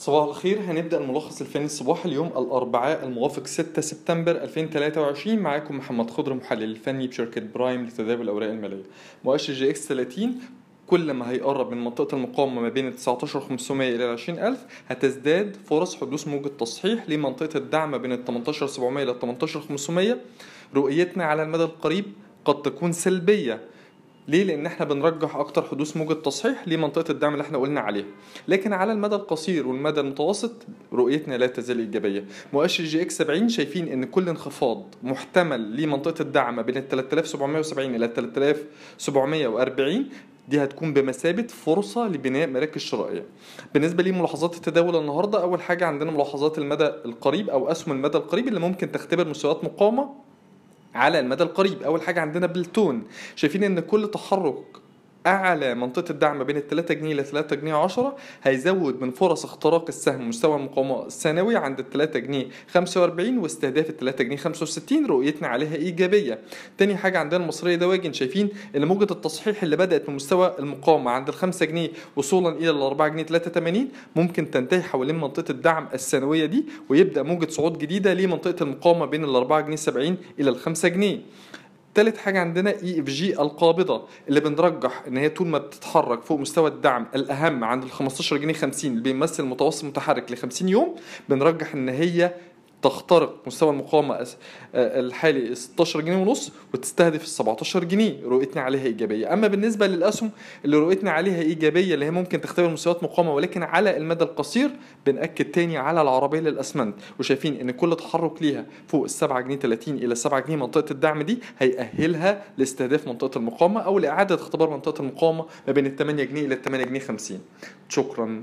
صباح الخير. هنبدأ الملخص الفني الصباحي اليوم الأربعاء الموافق 6 سبتمبر 2023 معاكم محمد خضر محلل الفني بشركة برايم لتداول الأوراق المالية. مؤشر EGX 30 كل ما هيقرب من منطقة المقاومة ما بين ال 19500 إلى 20000 هتزداد فرص حدوث موجة تصحيح لمنطقة الدعم ما بين ال 18700 إلى 18500 رؤيتنا على المدى القريب قد تكون سلبية. ليه؟ لأن إحنا بنرجح أكتر حدوث موجة تصحيح لمنطقة الدعم اللي إحنا قلنا عليها. لكن على المدى القصير والمدى المتوسط رؤيتنا لا تزال إيجابية. مؤشر EGX 70 شايفين إن كل انخفاض محتمل لمنطقة الدعم بين ال 3770 إلى 3740 دي هتكون بمثابة فرصة لبناء مراكز شرائية. بالنسبة لملاحظات التداول النهاردة أول حاجة عندنا ملاحظات المدى القريب أو أسهم المدى القريب اللي ممكن تختبر مستويات مقاومة على المدى القريب. أول حاجة عندنا بالتون. شايفين إن كل تحرك أعلى منطقة الدعم ما بين ال 3 جنيه ل 3 جنيه 10 هيزود من فرص اختراق السهم مستوى المقاومة السنوي عند ال 3 جنيه 45 واستهداف ال 3 جنيه 65 رؤيتنا عليها إيجابية. تاني حاجة عندنا المصرية دواجن شايفين إن موجة التصحيح اللي بدأت من مستوى المقاومة عند ال 5 جنيه وصولا إلى ال 4 جنيه 83 ممكن تنتهي حوالين منطقة الدعم السنوية دي ويبدأ موجة صعود جديدة لمنطقة المقاومة بين ال 4 جنيه 70 إلى ال 5 جنيه. تالت حاجة عندنا EFG القابضة اللي بنرجح إن هي طول ما بتتحرك فوق مستوى الدعم الأهم عند ال 15 جنيه 50 اللي بيمثل متوسط متحرك ل 50 يوم بنرجح إن هي تخترق مستوى المقاومة الحالي 16 جنيه ونص وتستهدف ال 17 جنيه رؤيتنا عليها إيجابية. أما بالنسبة للأسهم اللي رؤيتنا عليها إيجابية اللي هي ممكن تختبر مستويات مقاومة ولكن على المدى القصير بنأكد تاني على العربية للأسمنت وشايفين إن كل تحرك ليها فوق ال 7 جنيه 30 إلى 7 جنيه منطقة الدعم دي هيأهلها لاستهداف منطقة المقاومة أو لإعادة اختبار منطقة المقاومة ما بين ال 8 جنيه إلى ال 8 جنيه 50 شكرا.